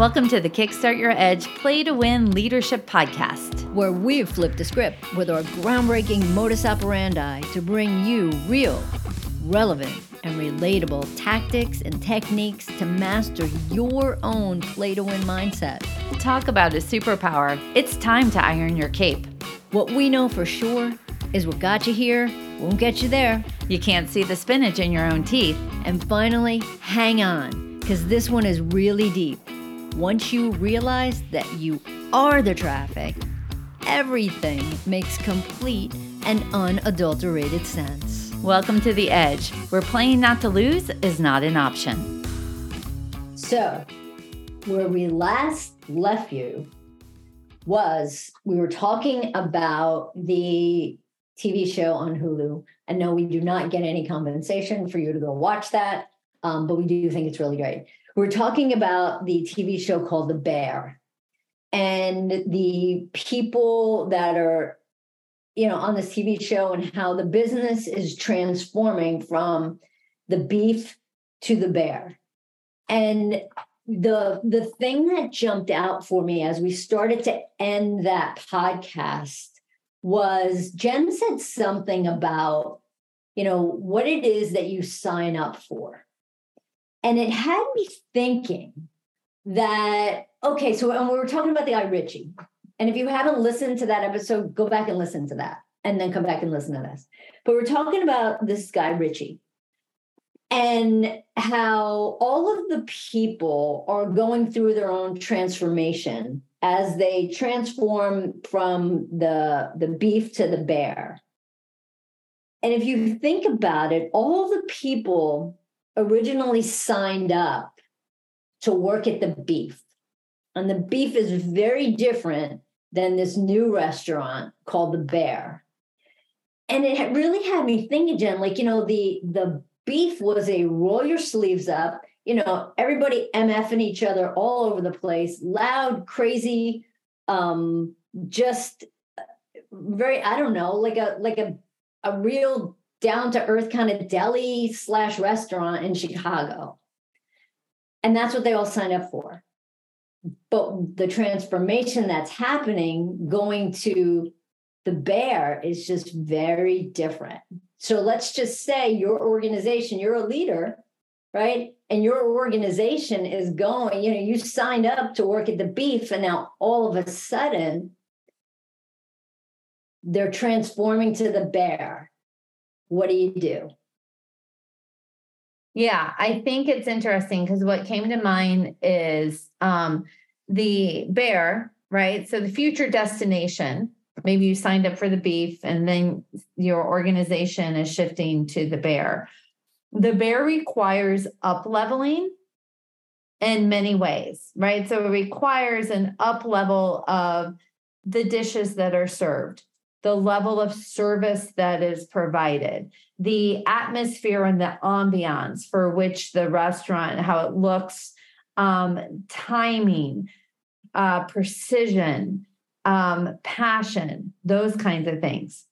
Welcome to the Kickstart Your Edge Play to Win Leadership Podcast, where we've flipped the script with our groundbreaking modus operandi to bring you real, relevant, and relatable tactics and techniques to master your own play to win mindset. Talk about a superpower. It's time to iron your cape. What we know for sure is what got you here won't get you there. You can't see the spinach in your own teeth. And finally, hang on, because this one is really deep. Once you realize that you are the traffic, everything makes complete and unadulterated sense. Welcome to The Edge, where playing not to lose is not an option. So, where we last left you was we were talking about the TV show on Hulu. And no, we do not get any compensation for you to go watch that, um, but we do think it's really great. We're talking about the TV show called The Bear and the people that are, you know, on this TV show and how the business is transforming from the beef to the bear. And the the thing that jumped out for me as we started to end that podcast was Jen said something about, you know, what it is that you sign up for. And it had me thinking that, okay, so and we were talking about the guy Richie. And if you haven't listened to that episode, go back and listen to that and then come back and listen to this. But we're talking about this guy, Richie, and how all of the people are going through their own transformation as they transform from the, the beef to the bear. And if you think about it, all the people originally signed up to work at the beef. And the beef is very different than this new restaurant called the Bear. And it really had me thinking, Jen, like, you know, the the beef was a roll your sleeves up, you know, everybody MFing each other all over the place, loud, crazy, um, just very, I don't know, like a like a a real down to earth kind of deli slash restaurant in Chicago. And that's what they all sign up for. But the transformation that's happening going to the bear is just very different. So let's just say your organization, you're a leader, right? And your organization is going, you know, you signed up to work at the beef, and now all of a sudden they're transforming to the bear. What do you do? Yeah, I think it's interesting because what came to mind is um, the bear, right? So the future destination maybe you signed up for the beef and then your organization is shifting to the bear. The bear requires up leveling in many ways, right? So it requires an up level of the dishes that are served, the level of service that is provided, the atmosphere and the ambiance for which the restaurant, how it looks, um, timing, uh, precision, um, passion, those kinds of things.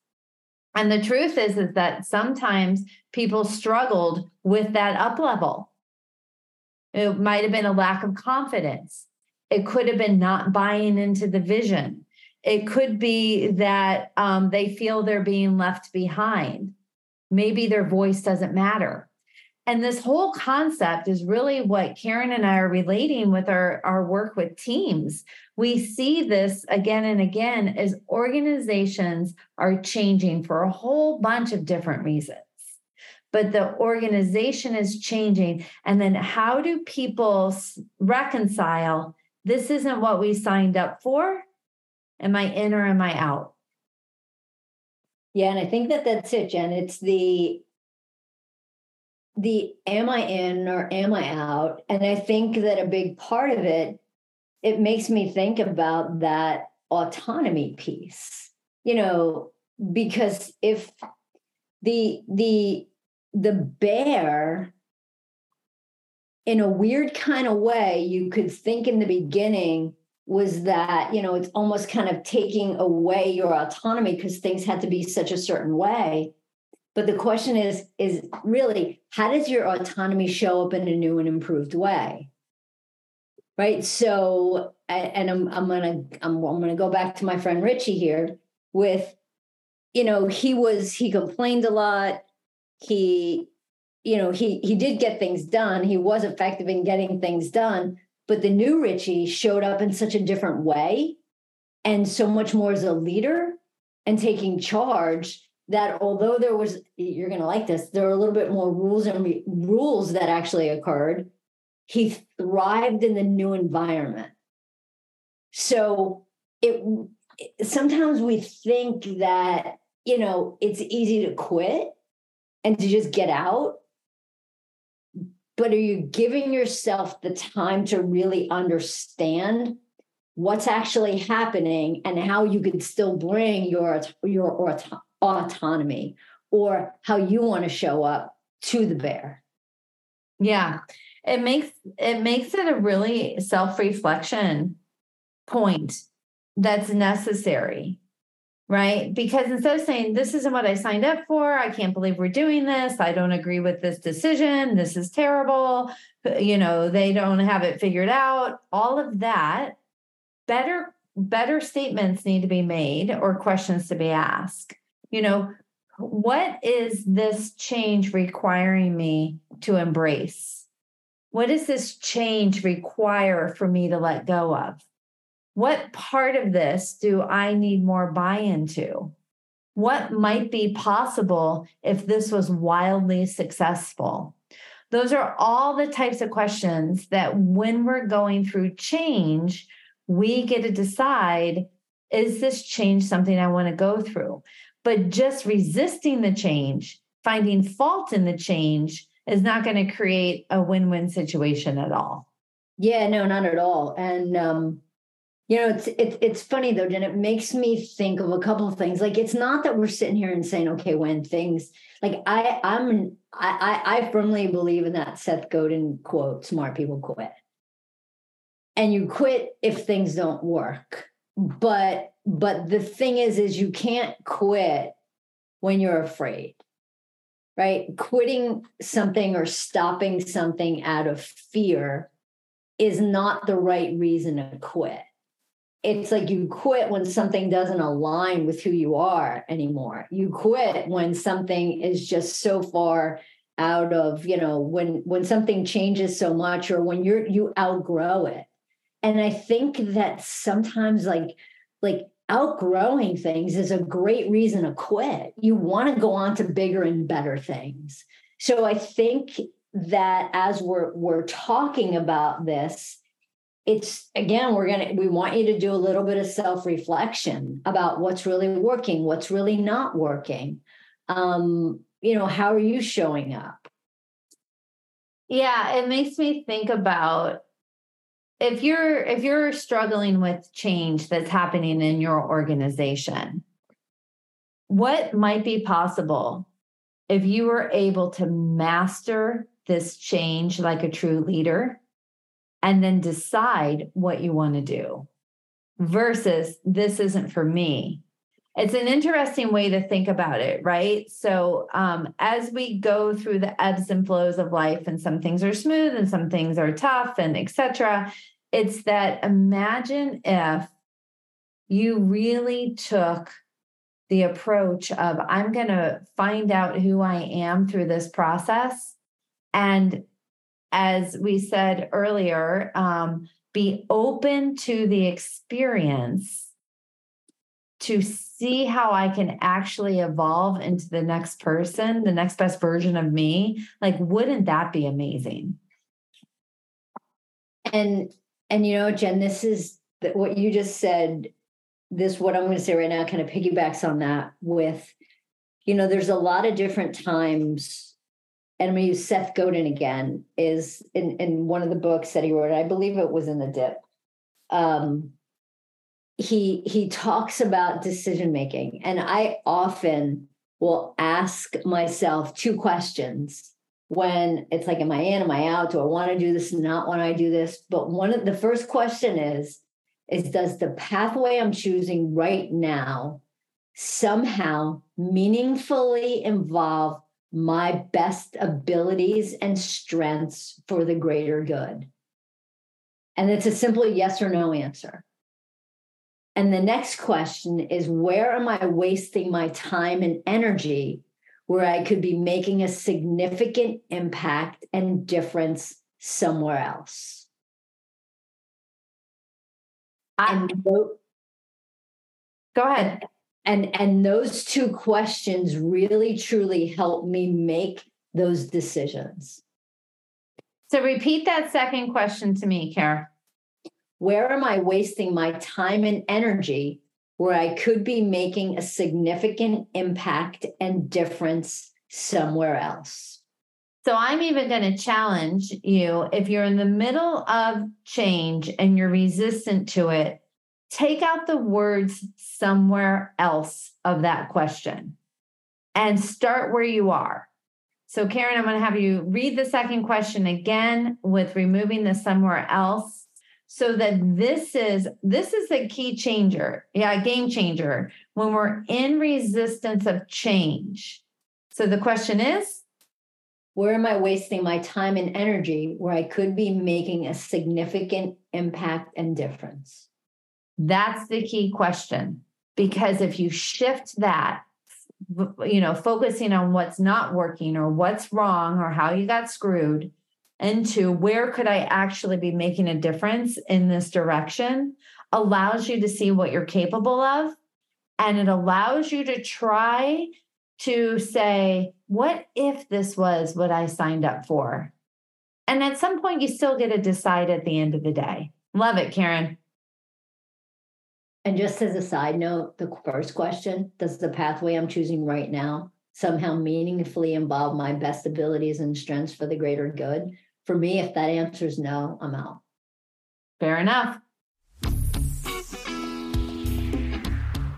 And the truth is, is that sometimes people struggled with that up level. It might have been a lack of confidence. It could have been not buying into the vision. It could be that um, they feel they're being left behind. Maybe their voice doesn't matter. And this whole concept is really what Karen and I are relating with our, our work with teams. We see this again and again as organizations are changing for a whole bunch of different reasons. But the organization is changing. And then how do people reconcile this isn't what we signed up for? Am I in or am I out? Yeah, and I think that that's it, Jen. It's the the am I in or am I out? And I think that a big part of it, it makes me think about that autonomy piece, you know, because if the the the bear in a weird kind of way you could think in the beginning was that you know it's almost kind of taking away your autonomy because things had to be such a certain way but the question is, is really how does your autonomy show up in a new and improved way? right? So, and I'm I'm gonna I'm I'm gonna go back to my friend Richie here with, you know, he was he complained a lot. He, you know, he he did get things done. He was effective in getting things done, but the new Richie showed up in such a different way, and so much more as a leader and taking charge that although there was you're going to like this there are a little bit more rules and re- rules that actually occurred he thrived in the new environment. So it sometimes we think that you know it's easy to quit and to just get out but are you giving yourself the time to really understand what's actually happening and how you can still bring your your autonomy or how you want to show up to the bear. Yeah. It makes it makes it a really self-reflection point that's necessary. Right? Because instead of saying this isn't what I signed up for, I can't believe we're doing this, I don't agree with this decision, this is terrible, you know, they don't have it figured out, all of that, better better statements need to be made or questions to be asked you know, what is this change requiring me to embrace? What does this change require for me to let go of? What part of this do I need more buy into? What might be possible if this was wildly successful? Those are all the types of questions that when we're going through change, we get to decide is this change something I want to go through? But just resisting the change, finding fault in the change, is not going to create a win win situation at all. Yeah, no, not at all. And, um, you know, it's it's it's funny though, Jen. It makes me think of a couple of things. Like, it's not that we're sitting here and saying, okay, when things like I I'm I I firmly believe in that Seth Godin quote: "Smart people quit," and you quit if things don't work. But but the thing is is you can't quit when you're afraid right quitting something or stopping something out of fear is not the right reason to quit it's like you quit when something doesn't align with who you are anymore you quit when something is just so far out of you know when when something changes so much or when you're you outgrow it and i think that sometimes like like outgrowing things is a great reason to quit. You want to go on to bigger and better things. So I think that as we're we're talking about this, it's again we're going to we want you to do a little bit of self-reflection about what's really working, what's really not working. Um, you know, how are you showing up? Yeah, it makes me think about if you're if you're struggling with change that's happening in your organization what might be possible if you were able to master this change like a true leader and then decide what you want to do versus this isn't for me. It's an interesting way to think about it right? So um, as we go through the ebbs and flows of life and some things are smooth and some things are tough and etc it's that imagine if you really took the approach of i'm going to find out who i am through this process and as we said earlier um, be open to the experience to see how I can actually evolve into the next person, the next best version of me, like, wouldn't that be amazing? And, and you know, Jen, this is what you just said. This, what I'm going to say right now, kind of piggybacks on that with, you know, there's a lot of different times. And I'm going to use Seth Godin again, is in, in one of the books that he wrote, I believe it was in the dip. Um, he he talks about decision making and i often will ask myself two questions when it's like am i in am i out? Do i want to do this not when i do this? But one of the first question is is does the pathway i'm choosing right now somehow meaningfully involve my best abilities and strengths for the greater good And it's a simple yes or no answer. And the next question is where am I wasting my time and energy where I could be making a significant impact and difference somewhere else? And Go ahead. And and those two questions really truly help me make those decisions. So repeat that second question to me, Kara. Where am I wasting my time and energy where I could be making a significant impact and difference somewhere else? So I'm even going to challenge you if you're in the middle of change and you're resistant to it, take out the words somewhere else of that question and start where you are. So, Karen, I'm going to have you read the second question again with removing the somewhere else so that this is this is a key changer yeah game changer when we're in resistance of change so the question is where am i wasting my time and energy where i could be making a significant impact and difference that's the key question because if you shift that you know focusing on what's not working or what's wrong or how you got screwed into where could I actually be making a difference in this direction allows you to see what you're capable of. And it allows you to try to say, what if this was what I signed up for? And at some point, you still get to decide at the end of the day. Love it, Karen. And just as a side note, the first question does the pathway I'm choosing right now somehow meaningfully involve my best abilities and strengths for the greater good? for me, if that answer is no, I'm out. Fair enough.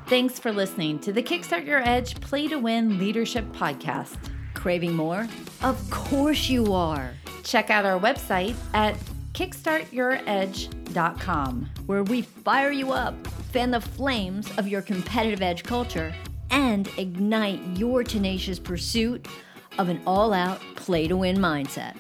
Thanks for listening to the Kickstart Your Edge Play to Win Leadership Podcast. Craving more? Of course you are. Check out our website at kickstartyouredge.com, where we fire you up, fan the flames of your competitive edge culture, and ignite your tenacious pursuit of an all out play to win mindset.